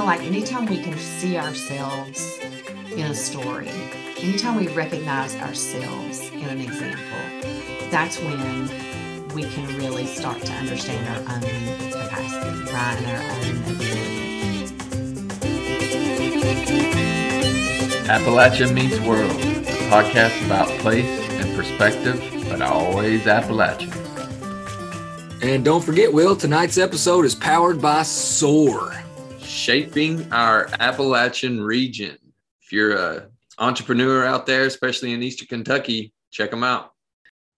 Feel like anytime we can see ourselves in a story, anytime we recognize ourselves in an example, that's when we can really start to understand our own capacity, right, and our own ability. Appalachia Meets World, a podcast about place and perspective, but always Appalachian. And don't forget, Will, tonight's episode is powered by SOAR. Shaping our Appalachian region. If you're a entrepreneur out there, especially in Eastern Kentucky, check them out.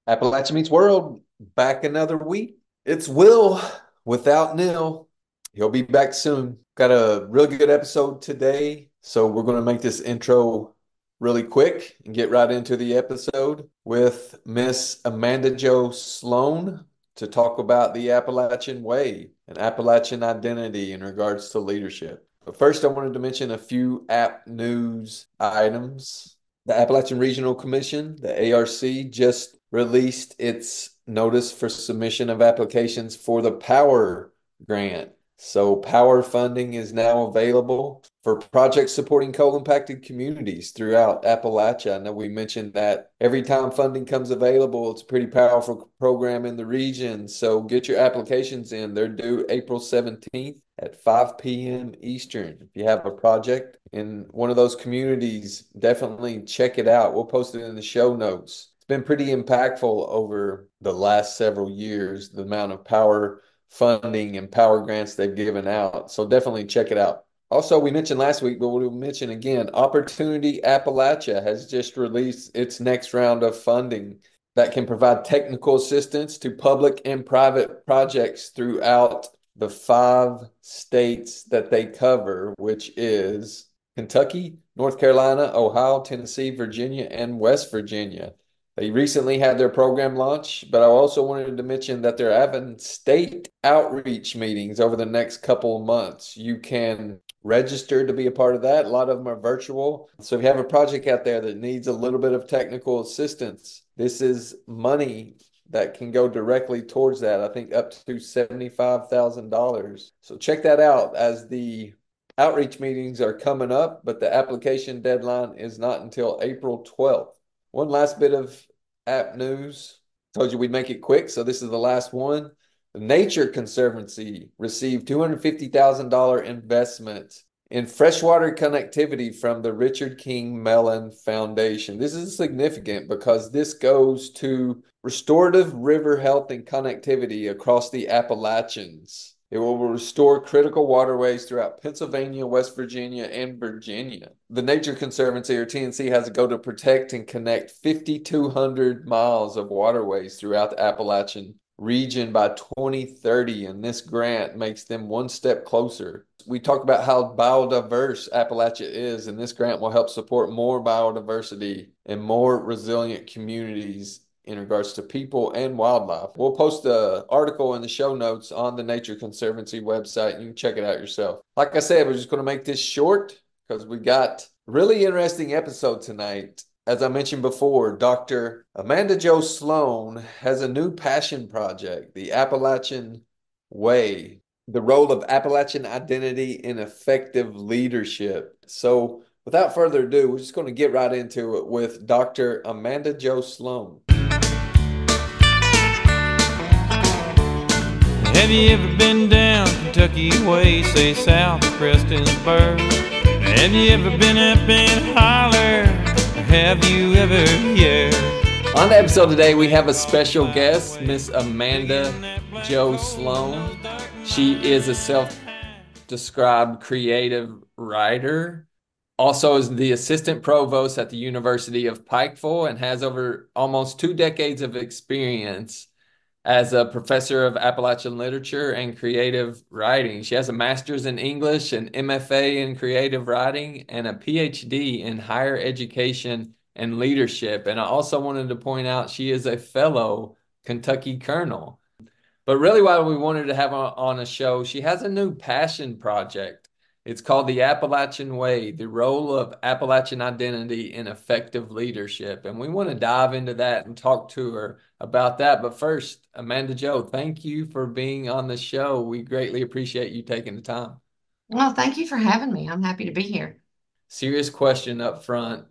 Appalachia Meets World, back another week. It's Will without Neil. He'll be back soon. Got a real good episode today. So we're going to make this intro really quick and get right into the episode with Miss Amanda Jo Slone to talk about the Appalachian Way and Appalachian identity in regards to leadership. But first, I wanted to mention a few app news items. The Appalachian Regional Commission, the ARC, just released its notice for submission of applications for the Power Grant. So, Power funding is now available for projects supporting coal impacted communities throughout Appalachia. I know we mentioned that every time funding comes available, it's a pretty powerful program in the region. So, get your applications in. They're due April 17th at 5 p.m. Eastern. If you have a project in one of those communities, definitely check it out. We'll post it in the show notes. It's been pretty impactful over the last several years, the amount of power funding and power grants they've given out. So definitely check it out. Also, we mentioned last week, but we'll mention again Opportunity Appalachia has just released its next round of funding that can provide technical assistance to public and private projects throughout the five states that they cover, which is Kentucky, North Carolina, Ohio, Tennessee, Virginia, and West Virginia. They recently had their program launch, but I also wanted to mention that they're having state outreach meetings over the next couple of months. You can register to be a part of that. A lot of them are virtual. So if you have a project out there that needs a little bit of technical assistance, this is money that can go directly towards that. I think up to $75,000. So check that out as the outreach meetings are coming up, but the application deadline is not until April 12th. One last bit of app news. Told you we'd make it quick, so this is the last one. The Nature Conservancy received $250,000 investment in freshwater connectivity from the Richard King Mellon Foundation. This is significant because this goes to restorative river health and connectivity across the Appalachians. It will restore critical waterways throughout Pennsylvania, West Virginia, and Virginia. The Nature Conservancy, or TNC, has a goal to protect and connect 5,200 miles of waterways throughout the Appalachian region by 2030, and this grant makes them one step closer. We talk about how biodiverse Appalachia is, and this grant will help support more biodiversity and more resilient communities in regards to people and wildlife. We'll post the article in the show notes on the Nature Conservancy website. You can check it out yourself. Like I said, we're just going to make this short because we got really interesting episode tonight. As I mentioned before, Dr. Amanda Jo Slone has a new passion project, the Appalachian Way, the role of Appalachian identity in effective leadership. So, without further ado, we're just going to get right into it with Dr. Amanda Jo Slone. Have you ever been down Kentucky way, say south of Prestonsburg? Have you ever been up in Holler? Have you ever, yeah? On the episode today, we have a special guest, Miss Amanda Jo Slone. She is a self described creative writer, also is the assistant provost at the University of Pikeville and has over almost two decades of experience as a professor of Appalachian literature and creative writing. She has a master's in English, an MFA in creative writing, and a PhD in higher education and leadership. And I also wanted to point out she is a fellow Kentucky Colonel. But really, why we wanted to have her on a show, she has a new passion project it's called The Appalachian Way The Role of Appalachian Identity in Effective Leadership. And we want to dive into that and talk to her about that. But first, Amanda Jo, thank you for being on the show. We greatly appreciate you taking the time. Well, thank you for having me. I'm happy to be here. Serious question up front.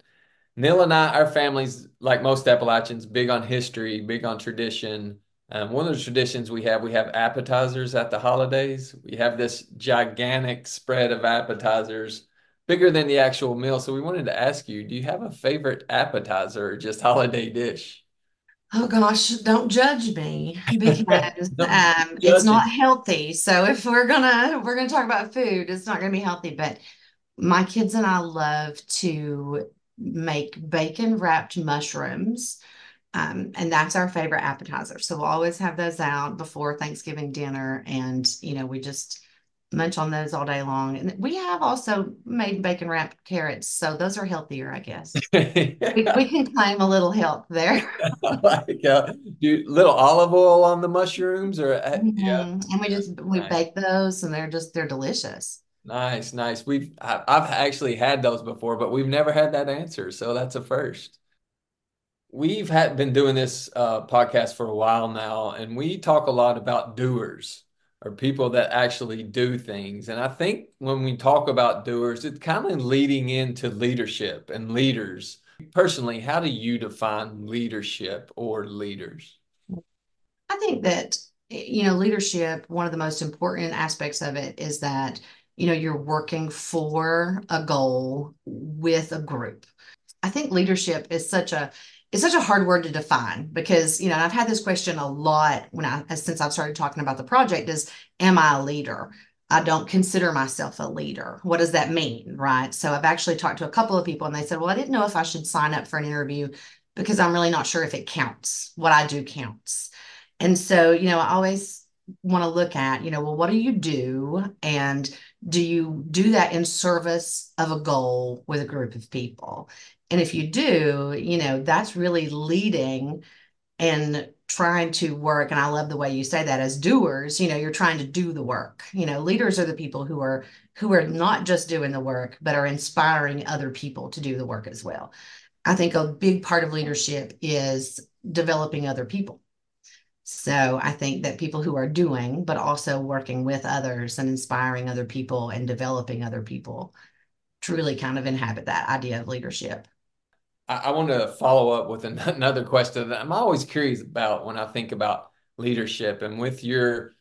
Neil and I, our families, like most Appalachians, big on history, big on tradition. Um, one of the traditions we have, we have appetizers at the holidays. We have this gigantic spread of appetizers, bigger than the actual meal. So we wanted to ask you, do you have a favorite appetizer or just holiday dish? Oh gosh, don't judge me because um, it's not healthy. So if we're gonna we're gonna talk about food, it's not gonna be healthy. But my kids and I love to make bacon wrapped mushrooms um, and that's our favorite appetizer. So we'll always have those out before Thanksgiving dinner. And, you know, we just munch on those all day long. And we have also made bacon wrapped carrots. So those are healthier, I guess. we, we, can claim a little health there. like uh, do little olive oil on the mushrooms or uh, mm-hmm. yeah. And we just, we nice. bake those and they're just, they're delicious. Nice, nice. We've, I've actually had those before, but we've never had that answer. So that's a first we've had been doing this uh, podcast for a while now, and we talk a lot about doers or people that actually do things. And I think when we talk about doers, it's kind of leading into leadership and leaders. Personally, how do you define leadership or leaders? I think that you know leadership one of the most important aspects of it is that you know you're working for a goal with a group i think leadership is such a it's such a hard word to define because you know I've had this question a lot when I since I've started talking about the project is am I a leader? I don't consider myself a leader. What does that mean, right? So I've actually talked to a couple of people and they said, "Well, I didn't know if I should sign up for an interview because I'm really not sure if it counts. What I do counts." And so, you know, I always want to look at, you know, well, what do you do and do you do that in service of a goal with a group of people? And if you do, you know, that's really leading and trying to work. And I love the way you say that as doers, you know, you're trying to do the work. You know, leaders are the people who are who are not just doing the work, but are inspiring other people to do the work as well. I think a big part of leadership is developing other people. So I think that people who are doing, but also working with others and inspiring other people and developing other people truly kind of inhabit that idea of leadership. I, want to follow up with another question that I'm always curious about when I think about leadership and with your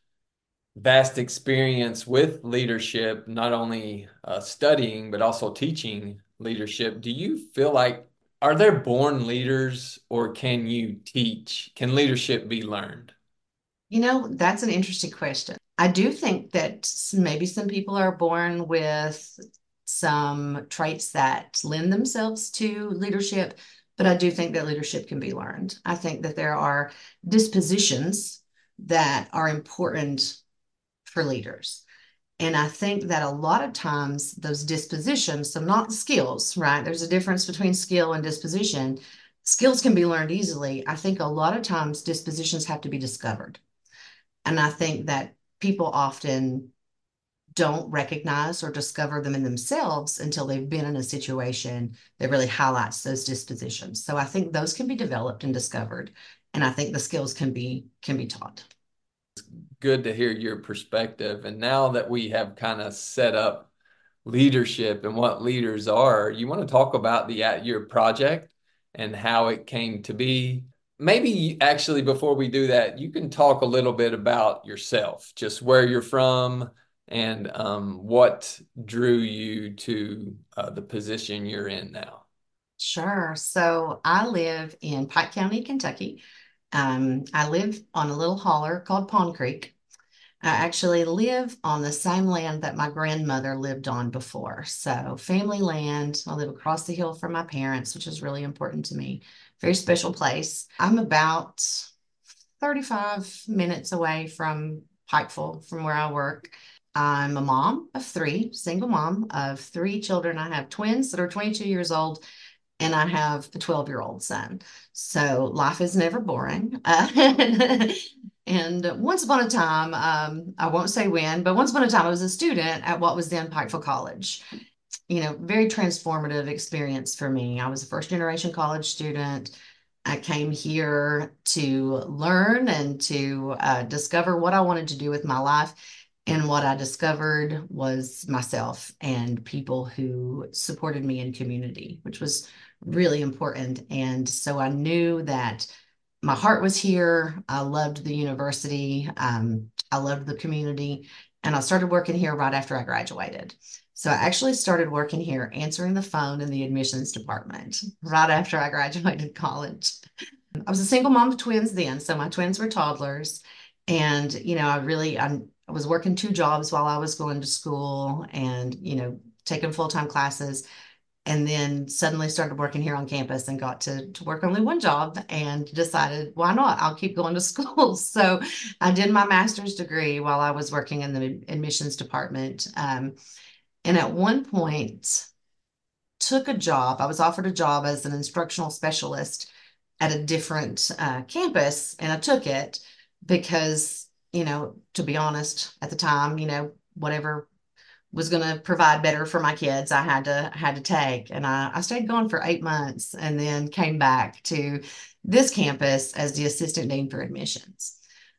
vast experience with leadership, not only uh, studying, but also teaching leadership. Do you feel like, are there born leaders or can you teach? Can leadership be learned? You know, that's an interesting question. I do think that maybe some people are born with some traits that lend themselves to leadership, but I do think that leadership can be learned. I think that there are dispositions that are important for leaders. And I think that a lot of times those dispositions, so not skills, right? There's a difference between skill and disposition. Skills can be learned easily. I think a lot of times dispositions have to be discovered. And I think that people often don't recognize or discover them in themselves until they've been in a situation that really highlights those dispositions. So I think those can be developed and discovered, and I think the skills can be can be taught. It's good to hear your perspective. And now that we have kind of set up leadership and what leaders are, you want to talk about the at your project and how it came to be. Maybe actually before we do that, you can talk a little bit about yourself, just where you're from, and um, what drew you to uh, the position you're in now? Sure. So I live in Pike County, Kentucky. Um, I live on a little holler called Pond Creek. I actually live on the same land that my grandmother lived on before. So, family land. I live across the hill from my parents, which is really important to me. Very special place. I'm about 35 minutes away from Pikeville, from where I work. I'm a mom of three, single mom of three children. I have twins that are 22 years old, and I have a 12 year old son. So life is never boring. Uh, and once upon a time, um, I won't say when, but once upon a time, I was a student at what was then Pikeville College. You know, very transformative experience for me. I was a first generation college student. I came here to learn and to uh, discover what I wanted to do with my life. And what I discovered was myself and people who supported me in community, which was really important. And so I knew that my heart was here. I loved the university. Um, I loved the community. And I started working here right after I graduated. So I actually started working here answering the phone in the admissions department right after I graduated college. I was a single mom of twins then. So my twins were toddlers. And, you know, I really, I, I was working two jobs while I was going to school and, you know, taking full time classes and then suddenly started working here on campus and got to, to work only one job and decided why not? I'll keep going to school. So i did my master's degree while i was working in the admissions department um, and at one point took a job i was offered a job as an instructional specialist at a different uh, campus and i took it because you know to be honest at the time you know whatever was going to provide better for my kids i had to had to take. And I, I stayed gone for eight months and then came back to this campus as the assistant dean for admissions.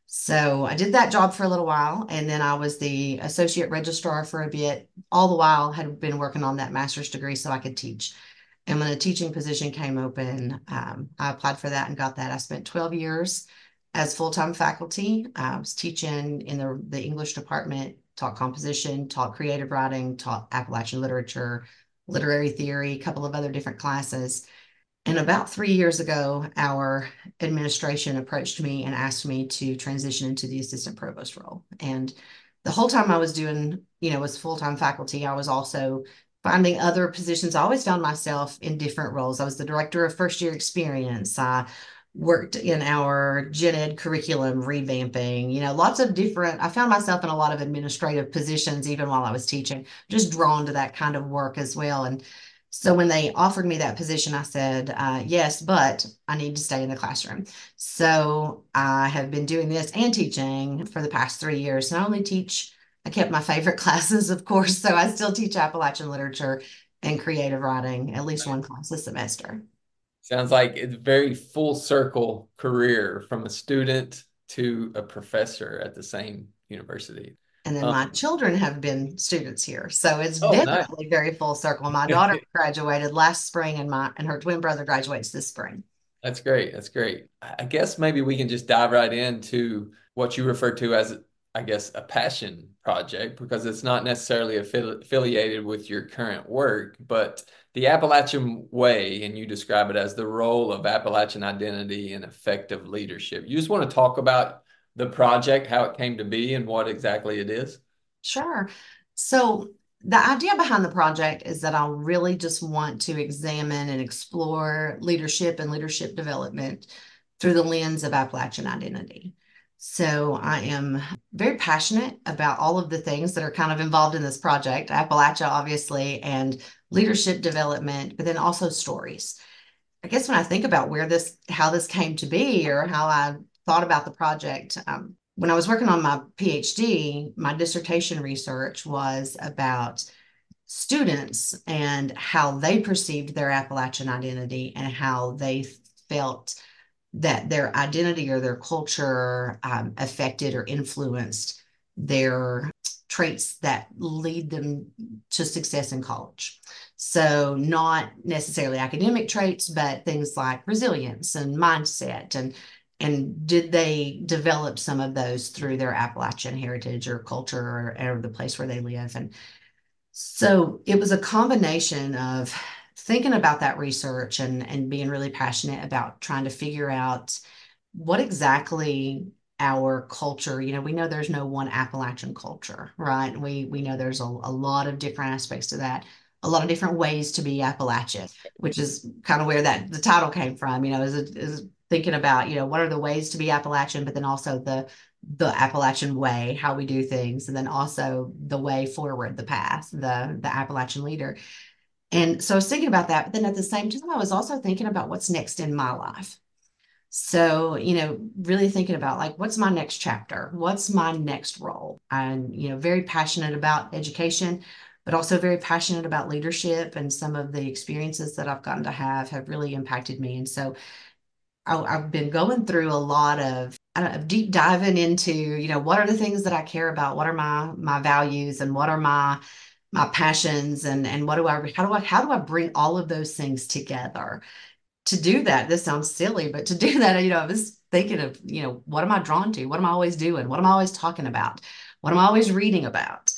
So i did that job for a little while and then i was the associate registrar for a bit. All the while had been working on that master's degree so i could teach. And when a teaching position came open um, i applied for that and got that. I spent 12 years as full-time faculty i was teaching in the, the english department taught composition, taught creative writing, taught Appalachian literature, literary theory, a couple of other different classes. And about three years ago, our administration approached me and asked me to transition into the assistant provost role. And the whole time I was doing, you know, was full-time faculty, I was also finding other positions. I always found myself in different roles. I was the director of first year experience. I worked in our gen ed curriculum revamping, you know, lots of different, I found myself in a lot of administrative positions even while I was teaching, just drawn to that kind of work as well. And so when they offered me that position, I said, uh, yes, but I need to stay in the classroom. So I have been doing this and teaching for the past three years. And I only teach, I kept my favorite classes, of course. So I still teach Appalachian literature and creative writing at least one class a semester. Sounds like it's very full circle career from a student to a professor at the same university. And then um, my children have been students here. So it's oh, definitely nice. very full circle. My daughter graduated last spring and my and her twin brother graduates this spring. That's great. That's great. I guess maybe we can just dive right into what you refer to as I guess, a passion project because it's not necessarily affili- affiliated with your current work, but the Appalachian Way, and you describe it as the role of Appalachian identity and effective leadership. You just want to talk about the project, how it came to be, and what exactly it is? Sure. So, the idea behind the project is that I really just want to examine and explore leadership and leadership development through the lens of Appalachian identity. So I am very passionate about all of the things that are kind of involved in this project, Appalachia, obviously, and leadership development, but then also stories. I guess when I think about where this, how this came to be, or how I thought about the project, um, when I was working on my PhD, my dissertation research was about students and how they perceived their Appalachian identity and how they felt that their identity or their culture um, affected or influenced their traits that lead them to success in college. So, not necessarily academic traits, but things like resilience and mindset and and did they develop some of those through their Appalachian heritage or culture or, or the place where they live? And so it was a combination of thinking about that research and, and being really passionate about trying to figure out what exactly our culture, you know, we know there's no one Appalachian culture, right? We we know there's a, a lot of different aspects to that, a lot of different ways to be Appalachian, which is kind of where that the title came from, you know, is, is thinking about, you know, what are the ways to be Appalachian, but then also the the Appalachian way, how we do things, and then also the way forward, the path, the the Appalachian leader. And so I was thinking about that, but then at the same time, I was also thinking about what's next in my life. So, you know, really thinking about like, what's my next chapter? What's my next role? I'm, you know, very passionate about education, but also very passionate about leadership. And some of the experiences that I've gotten to have have really impacted me. And so I, have been going through a lot of deep diving into, you know, what are the things that I care about? What are my my values and what are my my passions and and what do I how do I how do I bring all of those things together? To do that, this sounds silly, but to do that, you know, I was thinking of, you know, what am I drawn to? What am I always doing? What am I always talking about? What am I always reading about?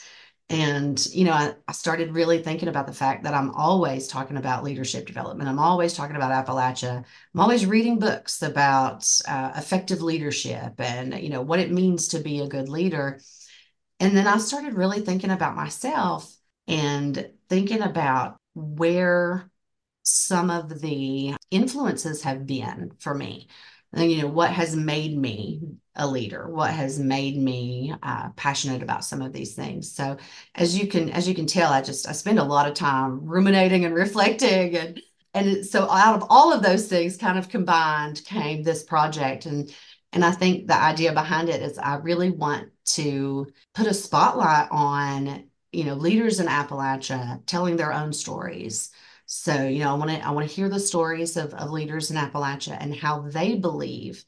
And, you know, I, I, started really thinking about the fact that I'm always talking about leadership development. I'm always talking about Appalachia. I'm always reading books about uh, effective leadership and, you know, what it means to be a good leader. And then I started really thinking about myself and thinking about where some of the influences have been for me. And, you know what has made me a leader what has made me uh, passionate about some of these things. So as you can as you can tell i just i spend a lot of time ruminating and reflecting and and so out of all of those things kind of combined came this project. And and i think the idea behind it is i really want to put a spotlight on you know leaders in appalachia telling their own stories so, you know, I want to I want to hear the stories of, of leaders in Appalachia and how they believe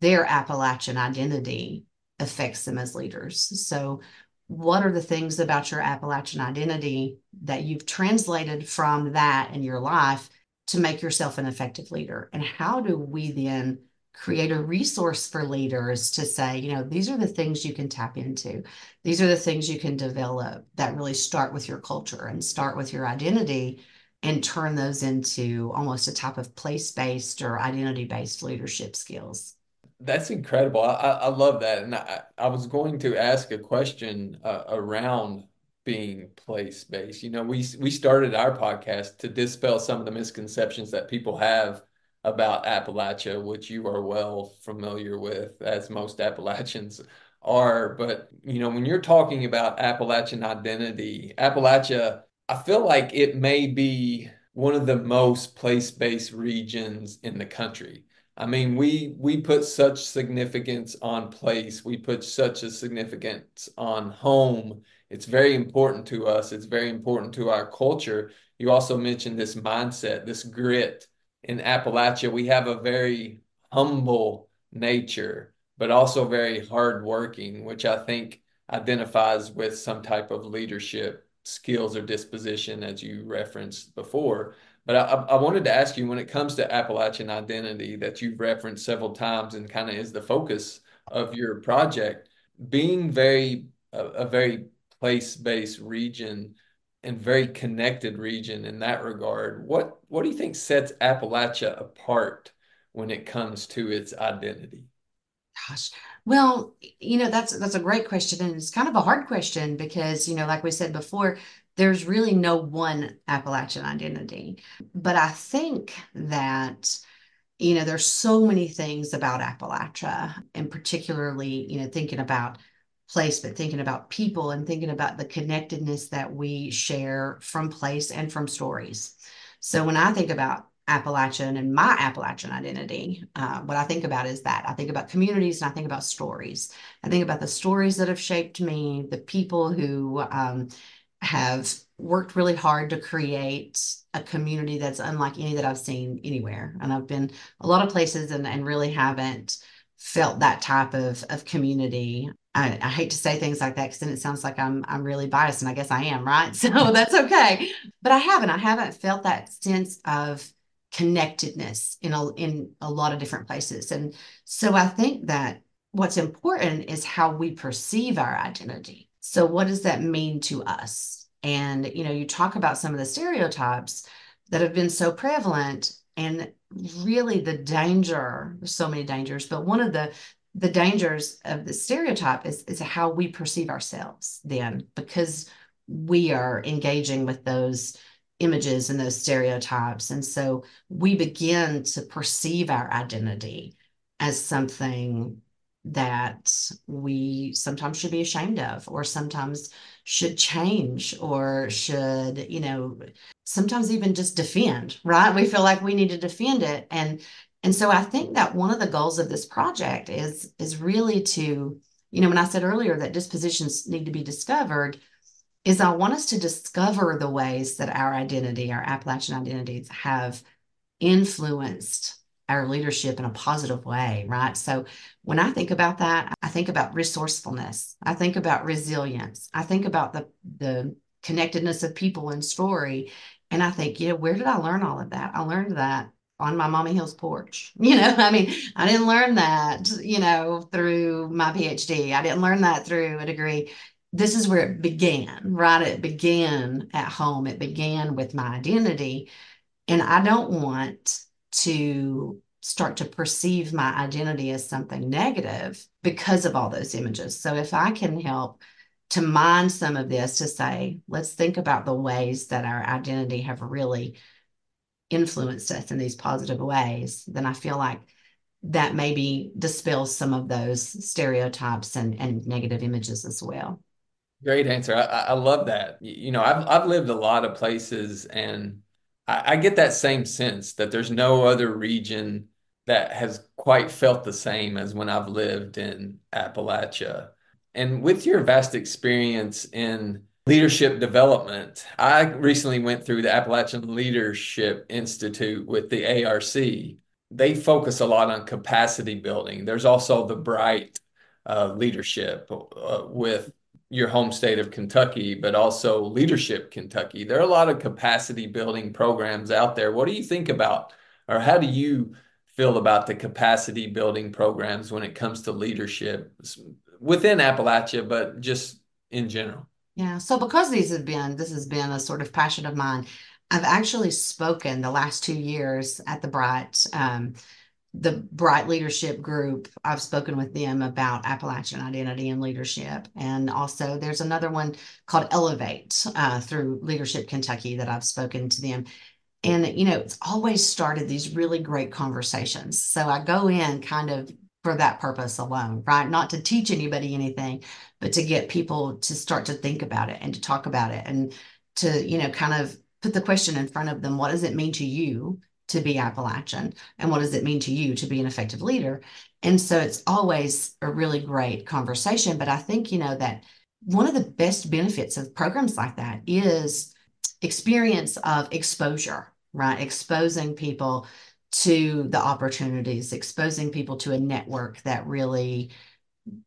their Appalachian identity affects them as leaders. So, what are the things about your Appalachian identity that you've translated from that in your life to make yourself an effective leader? And how do we then create a resource for leaders to say, you know, these are the things you can tap into. These are the things you can develop that really start with your culture and start with your identity and turn those into almost a type of place-based or identity-based leadership skills. That's incredible. I, I love that. And I, I was going to ask a question uh, around being place-based. You know, we we started our podcast to dispel some of the misconceptions that people have about Appalachia, which you are well familiar with, as most Appalachians are. But you know, when you're talking about Appalachian identity, Appalachia I feel like it may be one of the most place-based regions in the country. I mean, we we put such significance on place. We put such a significance on home. It's very important to us. It's very important to our culture. You also mentioned this mindset, this grit. In Appalachia, we have a very humble nature, but also very hardworking, which I think identifies with some type of leadership skills or disposition, as you referenced before. But I, I wanted to ask you when it comes to Appalachian identity that you've referenced several times and kind of is the focus of your project, being very a, a very place-based region and very connected region in that regard. What what do you think sets Appalachia apart when it comes to its identity? Gosh, well, you know, that's that's a great question, and it's kind of a hard question because, you know, like we said before, there's really no one Appalachian identity. But I think that, you know, there's so many things about Appalachia, and particularly, you know, thinking about place, but thinking about people and thinking about the connectedness that we share from place and from stories. So when I think about Appalachian and my Appalachian identity, uh, what I think about is that I think about communities and I think about stories. I think about the stories that have shaped me, the people who um, have worked really hard to create a community that's unlike any that I've seen anywhere. And I've been a lot of places and, and really haven't felt that type of, of community. I, I hate to say things like that because then it sounds like I'm I'm really biased, and I guess I am, right? So that's okay. But I haven't. I haven't felt that sense of connectedness in a in a lot of different places and so i think that what's important is how we perceive our identity so what does that mean to us and you know you talk about some of the stereotypes that have been so prevalent and really the danger there's so many dangers but one of the the dangers of the stereotype is, is how we perceive ourselves then because we are engaging with those images and those stereotypes. And so we begin to perceive our identity as something that we sometimes should be ashamed of or sometimes should change or should you know sometimes even just defend right? We feel like we need to defend it. And and so i think that one of the goals of this project is is really to you know when i said earlier that dispositions need to be discovered is i want us to discover the ways that our identity our appalachian identities have influenced our leadership in a positive way, right? So when I think about that, I think about resourcefulness. I think about resilience. I think about the the connectedness of people and story. And I think, you know, where did I learn all of that? I learned that on my Mommy Hills porch. You know, I mean, I didn't learn that, you know, through my PhD. I didn't learn that through a degree. This is where it began, right? It began at home. It began with my identity. And I don't want to start to perceive my identity as something negative because of all those images. So if I can help to mind some of this to say, let's think about the ways that our identity have really influenced us in these positive ways, then I feel like that maybe dispels some of those stereotypes and, and negative images as well. Great answer. I, I love that. You know, I've I've lived a lot of places and I, I get that same sense that there's no other region that has quite felt the same as when I've lived in Appalachia. And with your vast experience in leadership development, I recently went through the Appalachian Leadership Institute with the ARC. They focus a lot on capacity building. There's also the Bright uh, leadership uh, with your home state of Kentucky, but also Leadership Kentucky. There are a lot of capacity building programs out there. What do you think about, or how do you feel about the capacity building programs when it comes to leadership within Appalachia, but just in general? Yeah. So because these have been, this has been a sort of passion of mine. I've actually spoken the last two years at the Bright um, the Bright Leadership Group, I've spoken with them about Appalachian identity and leadership. And also, there's another one called Elevate uh, through Leadership Kentucky that I've spoken to them. And, you know, it's always started these really great conversations. So I go in kind of for that purpose alone, right? Not to teach anybody anything, but to get people to start to think about it and to talk about it and to, you know, kind of put the question in front of them what does it mean to you to be Appalachian and what does it mean to you to be an effective leader? And so it's always a really great conversation. But I think, you know, that one of the best benefits of programs like that is experience of exposure, right? Exposing people to the opportunities, exposing people to a network that really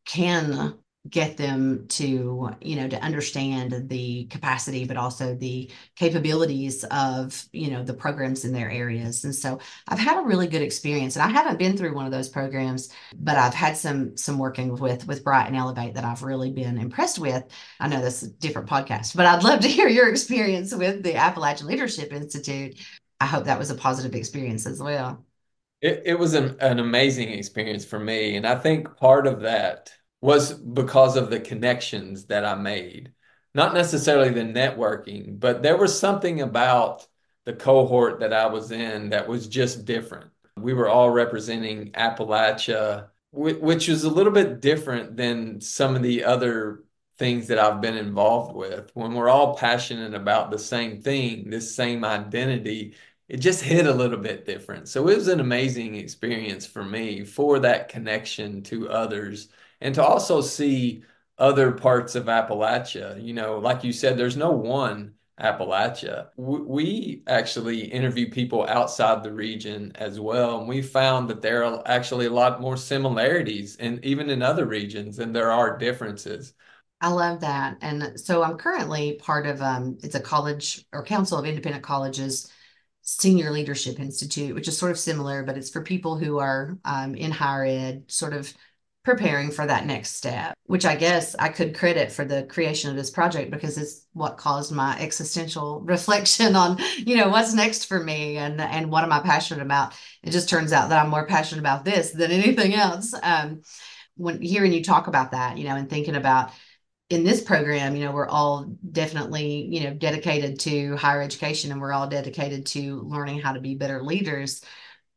can get them to you know to understand the capacity but also the capabilities of you know the programs in their areas. And so i've had a really good experience and i haven't been through one of those programs but i've had some some working with with bright and elevate that i've really been impressed with. I know that's a different podcast but i'd love to hear your experience with the appalachian leadership institute i hope that was a positive experience as well it, it was an, an amazing experience for me and i think part of that was because of the connections that I made. Not necessarily the networking, but there was something about the cohort that I was in that was just different. We were all representing Appalachia, which was a little bit different than some of the other things that I've been involved with. When we're all passionate about the same thing, this same identity, it just hit a little bit different. So it was an amazing experience for me for that connection to others and to also see other parts of Appalachia. You know, like you said, there's no one Appalachia. We actually interview people outside the region as well, and we found that there are actually a lot more similarities, and even in other regions, than there are differences. I love that, and so I'm currently part of um, it's a college or Council of Independent Colleges Senior Leadership Institute, which is sort of similar, but it's for people who are um, in higher ed, sort of preparing for that next step, which I guess I could credit for the creation of this project because it's what caused my existential reflection on, you know, what's next for me and and what am I passionate about. It just turns out that I'm more passionate about this than anything else. Um, when hearing you talk about that, you know, and thinking about in this program, you know, we're all definitely, you know, dedicated to higher education and we're all dedicated to learning how to be better leaders.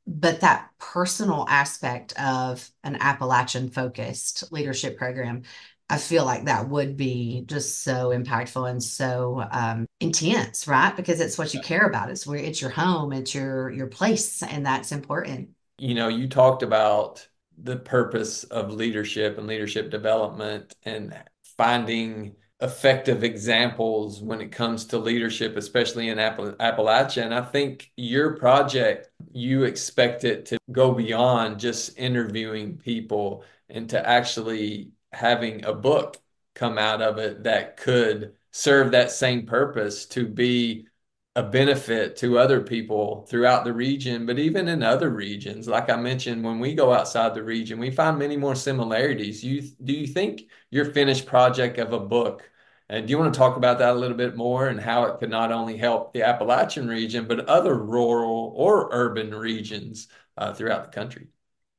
But that personal aspect of an Appalachian focused leadership program, I feel like that would be just so impactful and so um, intense, right? Because it's what you care about. It's where it's your home, it's your your place, and that's important. You know, you talked about the purpose of leadership and leadership development and finding effective examples when it comes to leadership, especially in Appal- Appalachia. And I think your project, you expect it to go beyond just interviewing people and to actually having a book come out of it that could serve that same purpose to be a benefit to other people throughout the region, but even in other regions. Like I mentioned, when we go outside the region, we find many more similarities. You do you think your finished project of a book? And do you want to talk about that a little bit more and how it could not only help the Appalachian region, but other rural or urban regions uh, throughout the country?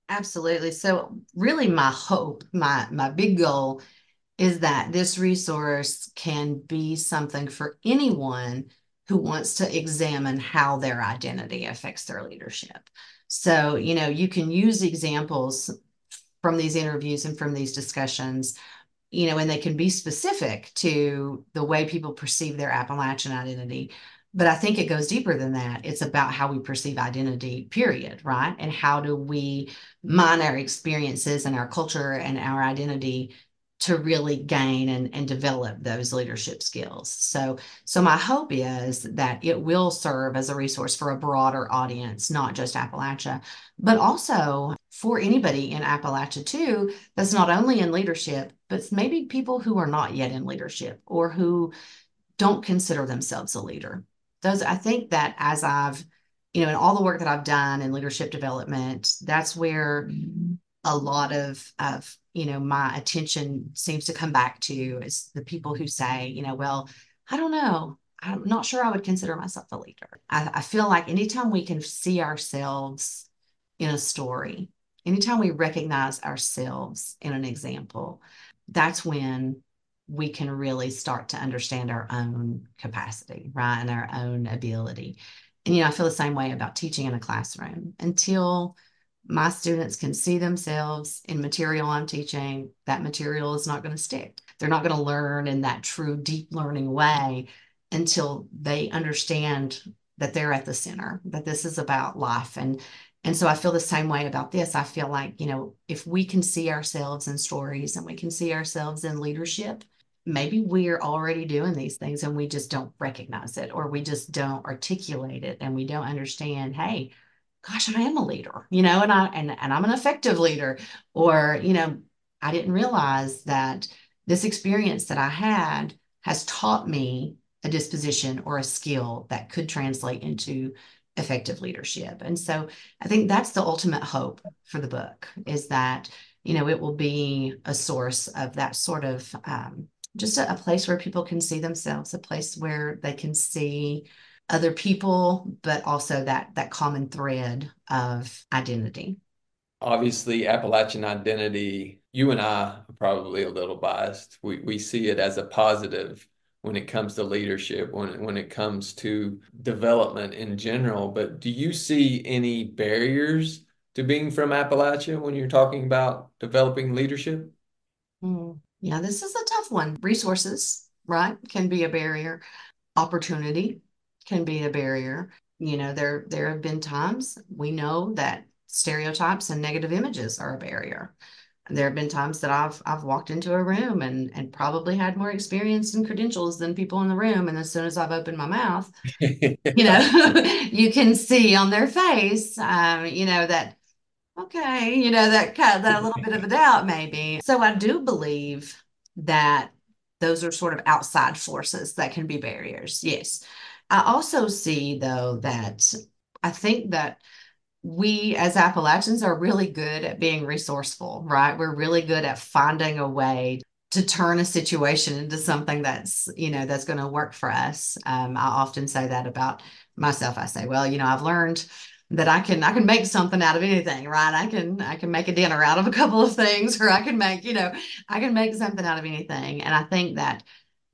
Absolutely. So, really, my hope, my my big goal, is that this resource can be something for anyone who wants to examine how their identity affects their leadership. So, you know, you can use examples from these interviews and from these discussions, you know, and they can be specific to the way people perceive their Appalachian identity. But I think it goes deeper than that. It's about how we perceive identity, period, right? And how do we mine our experiences and our culture and our identity to really gain and, and develop those leadership skills. So, so my hope is that it will serve as a resource for a broader audience, not just Appalachia, but also for anybody in Appalachia too, that's not only in leadership, but maybe people who are not yet in leadership or who don't consider themselves a leader. Those, I think that as I've, you know, in all the work that I've done in leadership development, that's where mm-hmm. A lot of of you know my attention seems to come back to is the people who say you know well i don't know. I'm not sure i would consider myself a leader. I, I feel like anytime we can see ourselves in a story anytime we recognize ourselves in an example that's when we can really start to understand our own capacity right and our own ability. And you know i feel the same way about teaching in a classroom. Until my students can see themselves in material I'm teaching, that material is not going to stick. They're not going to learn in that true deep learning way until they understand that they're at the center, that this is about life. And and so I feel the same way about this. I feel like, you know, if we can see ourselves in stories and we can see ourselves in leadership, maybe we're already doing these things and we just don't recognize it or we just don't articulate it and we don't understand, hey, gosh, I am a leader, you know, and I and, and I'm an effective leader. Or, you know, I didn't realize that this experience that I had has taught me a disposition or a skill that could translate into effective leadership. And so I think that's the ultimate hope for the book is that, you know, it will be a source of that sort of um, just a, a place where people can see themselves, a place where they can see other people, but also that that common thread of identity. Obviously, Appalachian identity, you and I are probably a little biased. We we see it as a positive when it comes to leadership, when when it comes to development in general. But do you see any barriers to being from Appalachia when you're talking about developing leadership? Mm, yeah, this is a tough one. Resources, right, can be a barrier. Opportunity can be a barrier. You know, there there have been times we know that stereotypes and negative images are a barrier. There have been times that I've I've walked into a room and and probably had more experience and credentials than people in the room. And as soon as I've opened my mouth, you know, you can see on their face, um, you know, that okay, you know, that kind of, that a little bit of a doubt maybe. So I do believe that those are sort of outside forces that can be barriers. Yes. I also see, though, that I think that we as Appalachians are really good at being resourceful, right? We're really good at finding a way to turn a situation into something that's, you know, that's going to work for us. Um, I often say that about myself. I say, well, you know, I've learned that I can I can make something out of anything, right? I can I can make a dinner out of a couple of things, or I can make, you know, I can make something out of anything. And I think that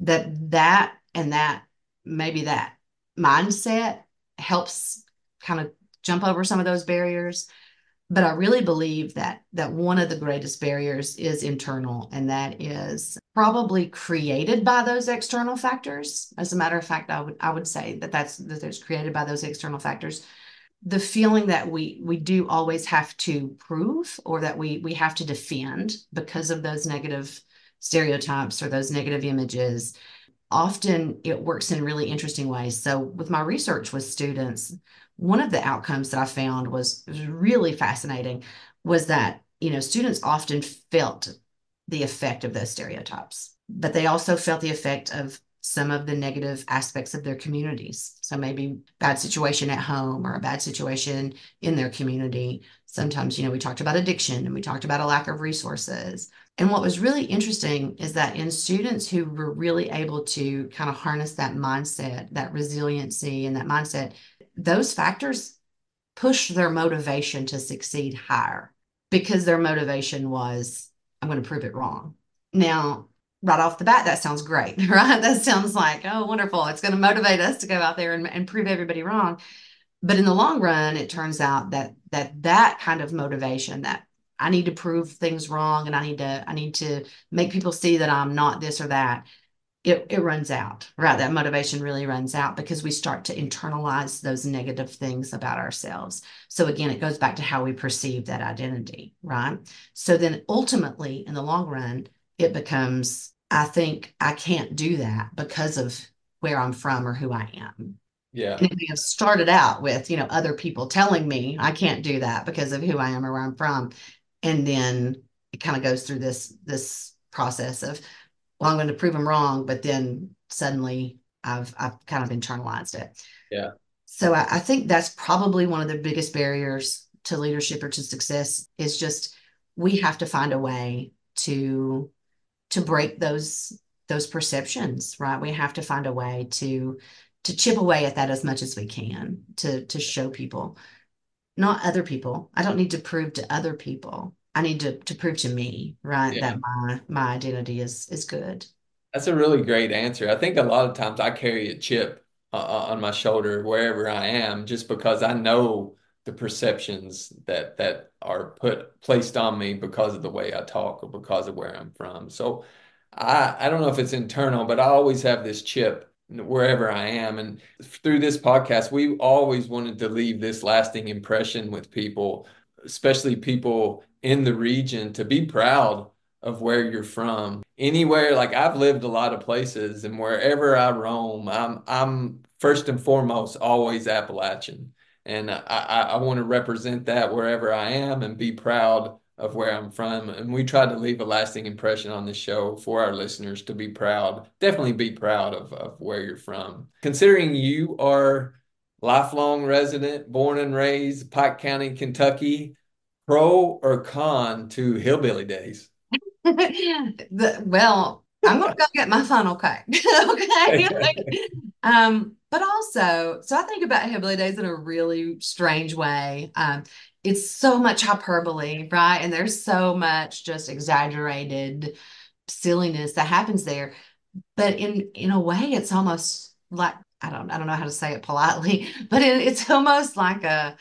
that that and that maybe that mindset helps kind of jump over some of those barriers but I really believe that that one of the greatest barriers is internal, and that is probably created by those external factors. As a matter of fact, I would I would say that that's that it's created by those external factors. The feeling that we we do always have to prove, or that we we have to defend because of those negative stereotypes or those negative images. Often it works in really interesting ways. So with my research with students, one of the outcomes that I found was, was really fascinating was that, you know, students often felt the effect of those stereotypes, but they also felt the effect of some of the negative aspects of their communities. So maybe bad situation at home or a bad situation in their community. Sometimes, you know, we talked about addiction and we talked about a lack of resources. And what was really interesting is that in students who were really able to kind of harness that mindset, that resiliency and that mindset, those factors push their motivation to succeed higher because their motivation was, I'm going to prove it wrong. Now, right off the bat, that sounds great, right? That sounds like, oh, wonderful. It's going to motivate us to go out there and, and prove everybody wrong. But in the long run, it turns out that that that kind of motivation, that I need to prove things wrong and I need to I need to make people see that I'm not this or that, it, it runs out, right? That motivation really runs out because we start to internalize those negative things about ourselves. So again, it goes back to how we perceive that identity, right? So then ultimately, in the long run, it becomes, I think I can't do that because of where I'm from or who I am. Yeah. And it may have started out with, you know, other people telling me I can't do that because of who I am or where I'm from. And then it kind of goes through this this process of well, I'm going to prove them wrong, but then suddenly I've I've kind of internalized it. Yeah. So I, I think that's probably one of the biggest barriers to leadership or to success is just we have to find a way to to break those those perceptions, right? We have to find a way to to chip away at that as much as we can to to show people, not other people. I don't need to prove to other people I need to to prove to me, right, yeah. that my my identity is is good. That's a really great answer. I think a lot of times I carry a chip uh, uh, on my shoulder wherever I am, just because I know the perceptions that that are put placed on me because of the way I talk or because of where I'm from. So I I don't know if it's internal, but I always have this chip wherever I am. And through this podcast, we always wanted to leave this lasting impression with people, especially people in the region to be proud of where you're from. Anywhere, like I've lived a lot of places, and wherever I roam, I'm I'm first and foremost always Appalachian, and I I, I want to represent that wherever I am and be proud of where I'm from. And we try to leave a lasting impression on this show for our listeners to be proud. Definitely be proud of of where you're from. Considering you are lifelong resident, born and raised Pike County, Kentucky pro or con to hillbilly days? the, well, I'm going to go get my funnel cake. okay. like, um, but also, so I think about hillbilly days in a really strange way. Um, it's so much hyperbole, right? And there's so much just exaggerated silliness that happens there. But in in a way, it's almost like I don't I don't know how to say it politely, but it, it's almost like a,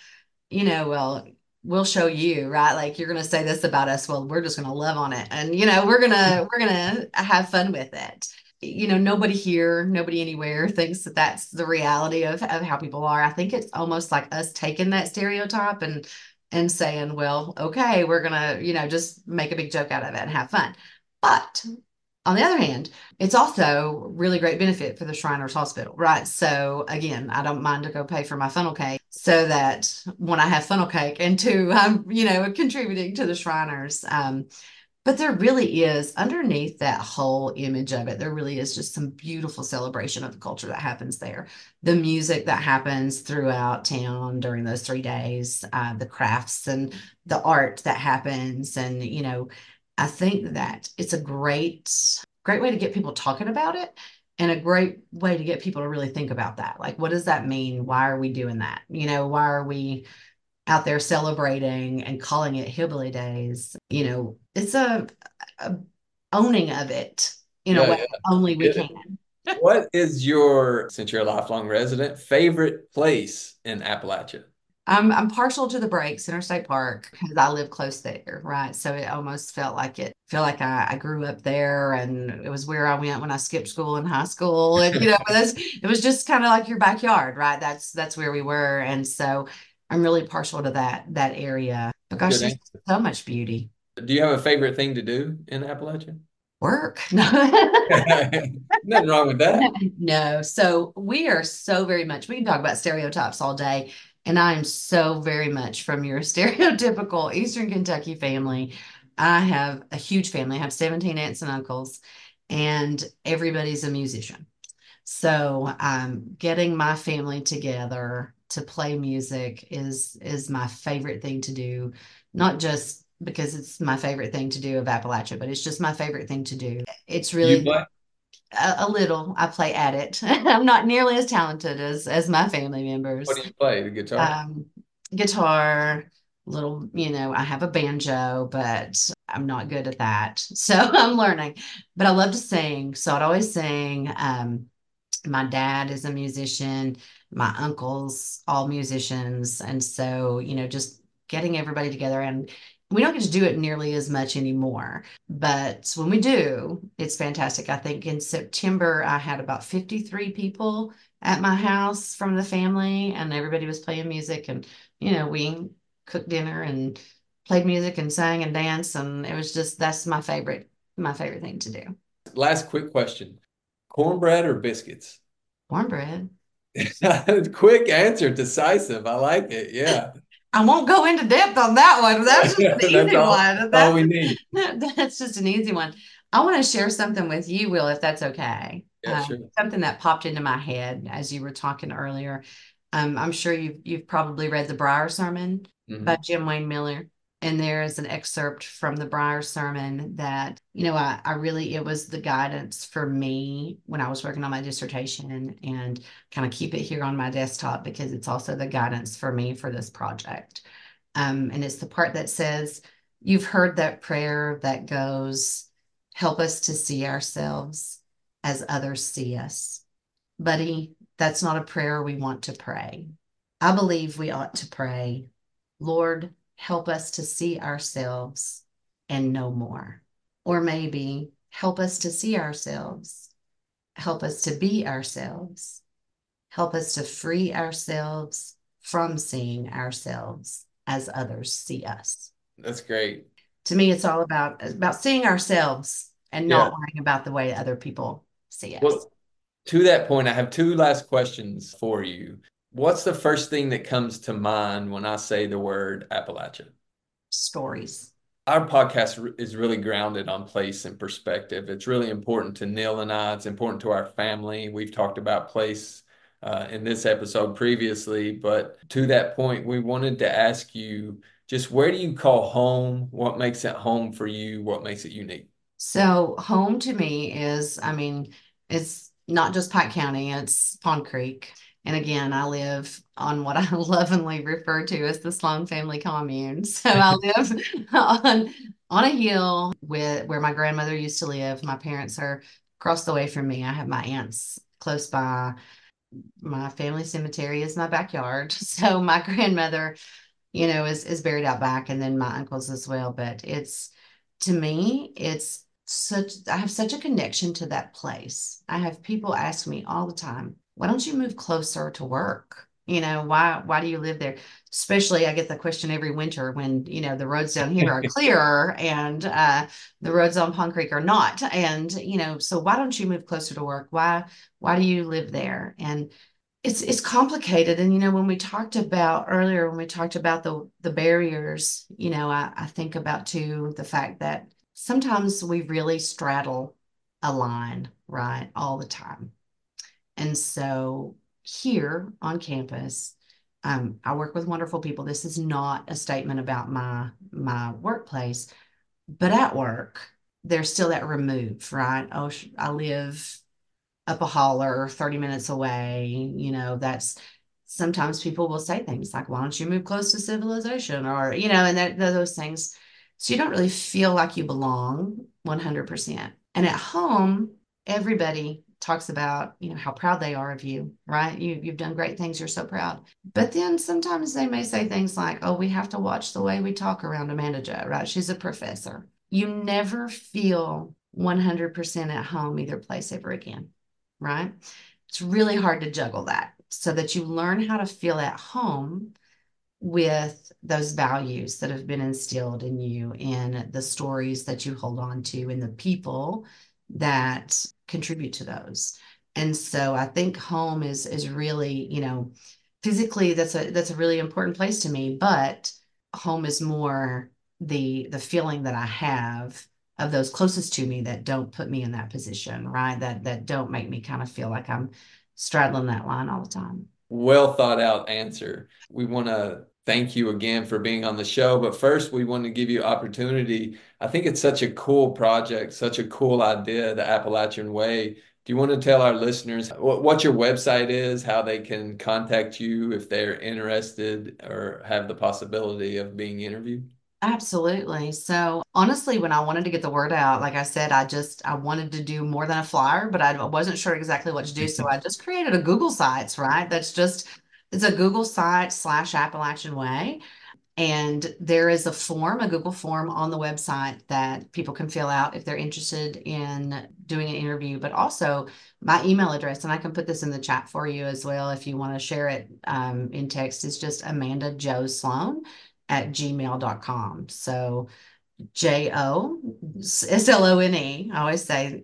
you know, well, we'll show you right? Like you're going to say this about us. Well we're just going to love on it. And you know we're going to we're to have fun with it. You know nobody here nobody anywhere thinks that that's the reality of, of how people are. I think it's almost like us taking that stereotype and and saying well okay we're going to you know just make a big joke out of it and have fun but on the other hand, it's also really great benefit for the Shriners Hospital, right? So again, I don't mind to go pay for my funnel cake so that when I have funnel cake and two, I'm, you know, contributing to the Shriners. Um, but there really is underneath that whole image of it, there really is just some beautiful celebration of the culture that happens there. The music that happens throughout town during those three days, uh, the crafts and the art that happens, and, you know, I think that it's a great, great way to get people talking about it and a great way to get people to really think about that. Like, what does that mean? Why are we doing that? You know, why are we out there celebrating and calling it hillbilly days you know it's a, a owning of it in Yeah, a way yeah. only we Yeah. can what is your, since you're a lifelong resident, favorite place in Appalachia? I'm I'm partial to the breaks, Interstate Park, because I live close there, right? So it almost felt like it feel like I, I grew up there and it was where I went when I skipped school in high school. And you know, it was just kind of like your backyard, right? That's that's where we were. And so I'm really partial to that that area because there's so much beauty. Do you have a favorite thing to do in Appalachia? Work. No. Nothing wrong with that. No, so we are so very much, we can talk about stereotypes all day. And I am so very much from your stereotypical Eastern Kentucky family. I have a huge family. I have 17 aunts and uncles, and everybody's a musician. So um, getting my family together to play music is is my favorite thing to do, not just because it's my favorite thing to do of Appalachia, but it's just my favorite thing to do. It's really a, a little. I play at it. I'm not nearly as talented as as my family members. What do you play? The guitar? Um, guitar, little, you know, I have a banjo, but I'm not good at that. So I'm learning. But I love to sing. So I'd always sing. Um, my dad is a musician, my uncles, all musicians. And so, you know, just getting everybody together and we don't get to do it nearly as much anymore. But when we do, it's fantastic. I think in September, I had about 53 people at my house from the family, and everybody was playing music. And, you know, we cooked dinner and played music and sang and danced. And it was just, that's my favorite, my favorite thing to do. Last quick question. Cornbread or biscuits? Cornbread. Quick answer, decisive. I like it. Yeah. I won't go into depth on that one. That's just an easy all- one. That's all we need. That's just an easy one. I want to share something with you, Will, if that's okay. Yeah, Um, sure. Something that popped into my head as you were talking earlier. Um, I'm sure you've you've probably read the Brier Sermon Mhm. by Jim Wayne Miller. And there is an excerpt from the Brier Sermon that, you know, I, I really, it was the guidance for me when I was working on my dissertation and kind of keep it here on my desktop because it's also the guidance for me for this project. Um, and it's the part that says, You've heard that prayer that goes, Help us to see ourselves as others see us. Buddy, that's not a prayer we want to pray. I believe we ought to pray, Lord, help us to see ourselves and know more. Or maybe help us to see ourselves, help us to be ourselves, help us to free ourselves from seeing ourselves as others see us. That's great. To me, it's all about about seeing ourselves and not worrying about the way other people see us. Well, to that point, I have two last questions for you. What's the first thing that comes to mind when I say the word Appalachia? Stories. Our podcast is really grounded on place and perspective. It's really important to Neil and I. It's important to our family. We've talked about place uh, in this episode previously, but to that point, we wanted to ask you just where do you call home? What makes it home for you? What makes it unique? So home to me is, I mean, it's not just Pike County, it's Pond Creek. And again, I live on what I lovingly refer to as the Slone family commune. So I live on on a hill with where my grandmother used to live. My parents are across the way from me. I have my aunts close by. My family cemetery is my backyard. So my grandmother, you know, is is buried out back, and then my uncles as well. But it's to me, it's such I have such a connection to that place. I have people ask me all the time, why don't you move closer to work? You know, why why do you live there? Especially I get the question every winter when, you know, the roads down here are clearer and uh, the roads on Pond Creek are not. And, you know, so why don't you move closer to work? Why why do you live there? And it's it's complicated. And you know, when we talked about earlier, when we talked about the the barriers, you know, I, I think about too the fact that sometimes we really straddle a line, right, all the time. And so here on campus, um, I work with wonderful people. This is not a statement about my my workplace, but at work, there's still that remove, right? Oh, I live up a holler 30 minutes away. You know, that's sometimes people will say things like, why don't you move close to civilization? Or, you know, and that, those things. So you don't really feel like you belong 100%. And at home, everybody talks about, you know, how proud they are of you, right? You, you've done great things. You're so proud. But then sometimes they may say things like, oh, we have to watch the way we talk around Amanda Jo, right? She's a professor. You never feel 100% at home either place ever again, right? It's really hard to juggle that so that you learn how to feel at home with those values that have been instilled in you in the stories that you hold on to and the people that contribute to those and so i think home is is really you know physically that's a that's a really important place to me but home is more the the feeling that i have of those closest to me that don't put me in that position right that that don't make me kind of feel like i'm straddling that line all the time. Well thought out answer. We want to thank you again for being on the show. But first, we want to give you opportunity. I think it's such a cool project, such a cool idea, the Appalachian Way. Do you want to tell our listeners what, your website is, how they can contact you if they're interested or have the possibility of being interviewed? Absolutely. So honestly, when I wanted to get the word out, like I said, I just I wanted to do more than a flyer, but I wasn't sure exactly what to do. So I just created a Google Sites, right? That's just it's a Google site slash Appalachian Way. And there is a form, a Google form on the website that people can fill out if they're interested in doing an interview, but also my email address. And I can put this in the chat for you as well if you want to share it um, in text. Is just Amanda Jo Slone at gmail.com. So J O S L O N E. I always say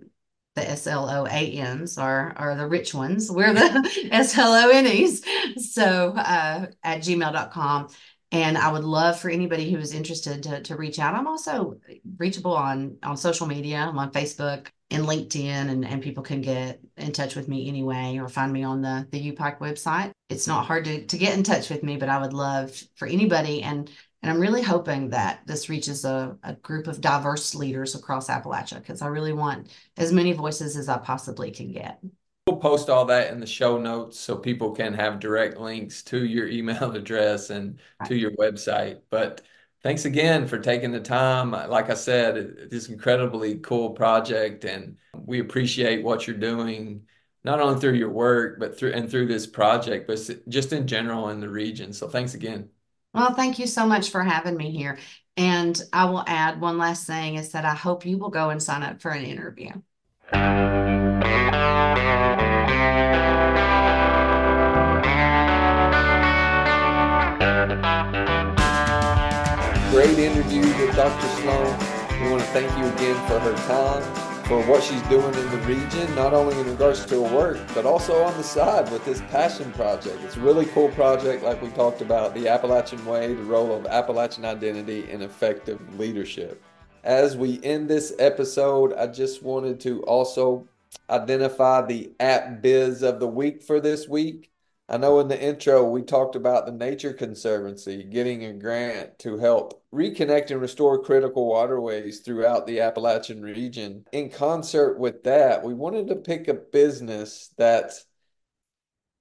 the S L O A N's are, are the rich ones. We're the S L O N E's. So uh, at gmail.com. And I would love for anybody who is interested to, to reach out. I'm also reachable on, on social media. I'm on Facebook and LinkedIn, and, and people can get in touch with me anyway or find me on the, the UPIKE website. It's not hard to, to get in touch with me, but I would love for anybody. And, and I'm really hoping that this reaches a, a group of diverse leaders across Appalachia because I really want as many voices as I possibly can get. We'll post all that in the show notes so people can have direct links to your email address and right. to your website. But thanks again for taking the time. Like I said, it's incredibly cool project, and we appreciate what you're doing, not only through your work, but through and through this project, but just in general in the region. So thanks again. Well, thank you so much for having me here. And I will add one last thing is that I hope you will go and sign up for an interview. Great interview with Dr. Slone. We want to thank you again for her time, for what she's doing in the region, not only in regards to her work, but also on the side with this passion project. It's a really cool project, like we talked about, the Appalachian Way, the role of Appalachian identity in effective leadership. As we end this episode, I just wanted to also identify the app biz of the week for this week. I know in the intro we talked about the Nature Conservancy getting a grant to help reconnect and restore critical waterways throughout the Appalachian region. In concert with that, we wanted to pick a business that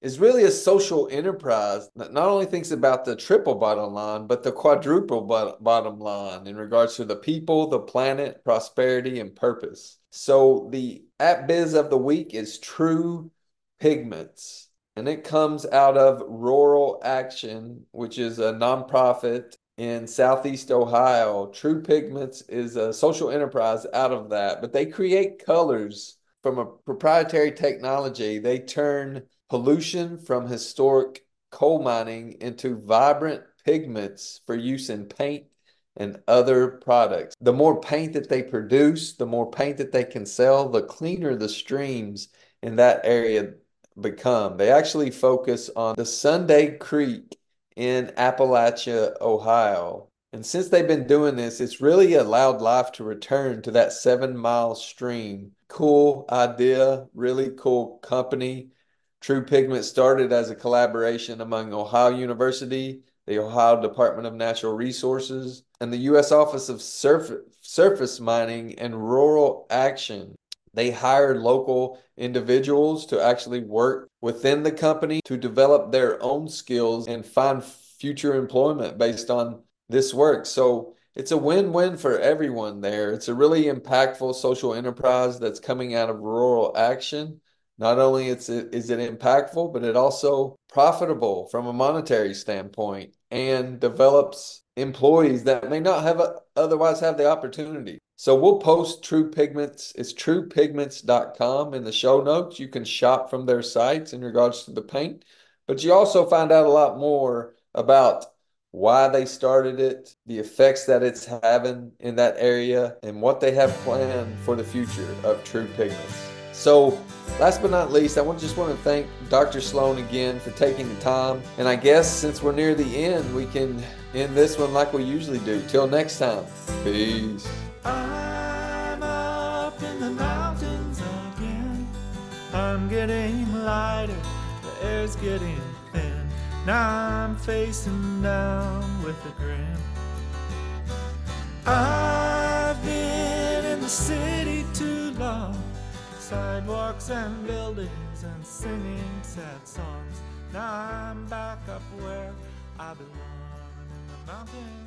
is really a social enterprise that not only thinks about the triple bottom line, but the quadruple bottom line in regards to the people, the planet, prosperity, and purpose. So the app biz of the week is True Pigments and it comes out of Rural Action, which is a nonprofit in Southeast Ohio. True Pigments is a social enterprise out of that, but they create colors from a proprietary technology. They turn pollution from historic coal mining into vibrant pigments for use in paint and other products. The more paint that they produce, the more paint that they can sell, the cleaner the streams in that area become. They actually focus on the Sunday Creek in Appalachia, Ohio. And since they've been doing this, it's really allowed life to return to that seven mile stream. Cool idea, really cool company. True Pigment started as a collaboration among Ohio University, the Ohio Department of Natural Resources, and the U.S. Office of Surf- Surface Mining and Rural Action. They hire local individuals to actually work within the company to develop their own skills and find future employment based on this work. So it's a win-win for everyone there. It's a really impactful social enterprise that's coming out of rural action. Not only it's is it impactful, but it also profitable from a monetary standpoint and develops employees that may not have a, otherwise have the opportunity. So we'll post True Pigments. It's truepigments.com in the show notes. You can shop from their sites in regards to the paint, but you also find out a lot more about why they started it, the effects that it's having in that area, and what they have planned for the future of True Pigments. So, last but not least, I just want to thank Dr. Slone again for taking the time. And I guess since we're near the end, we can end this one like we usually do. Till next time, peace. I'm up in the mountains again. I'm getting lighter, the air's getting thin. now I'm facing down with a grin. I've been in the city too long, sidewalks and buildings and singing sad songs. Now I'm back up where I belong in the mountains.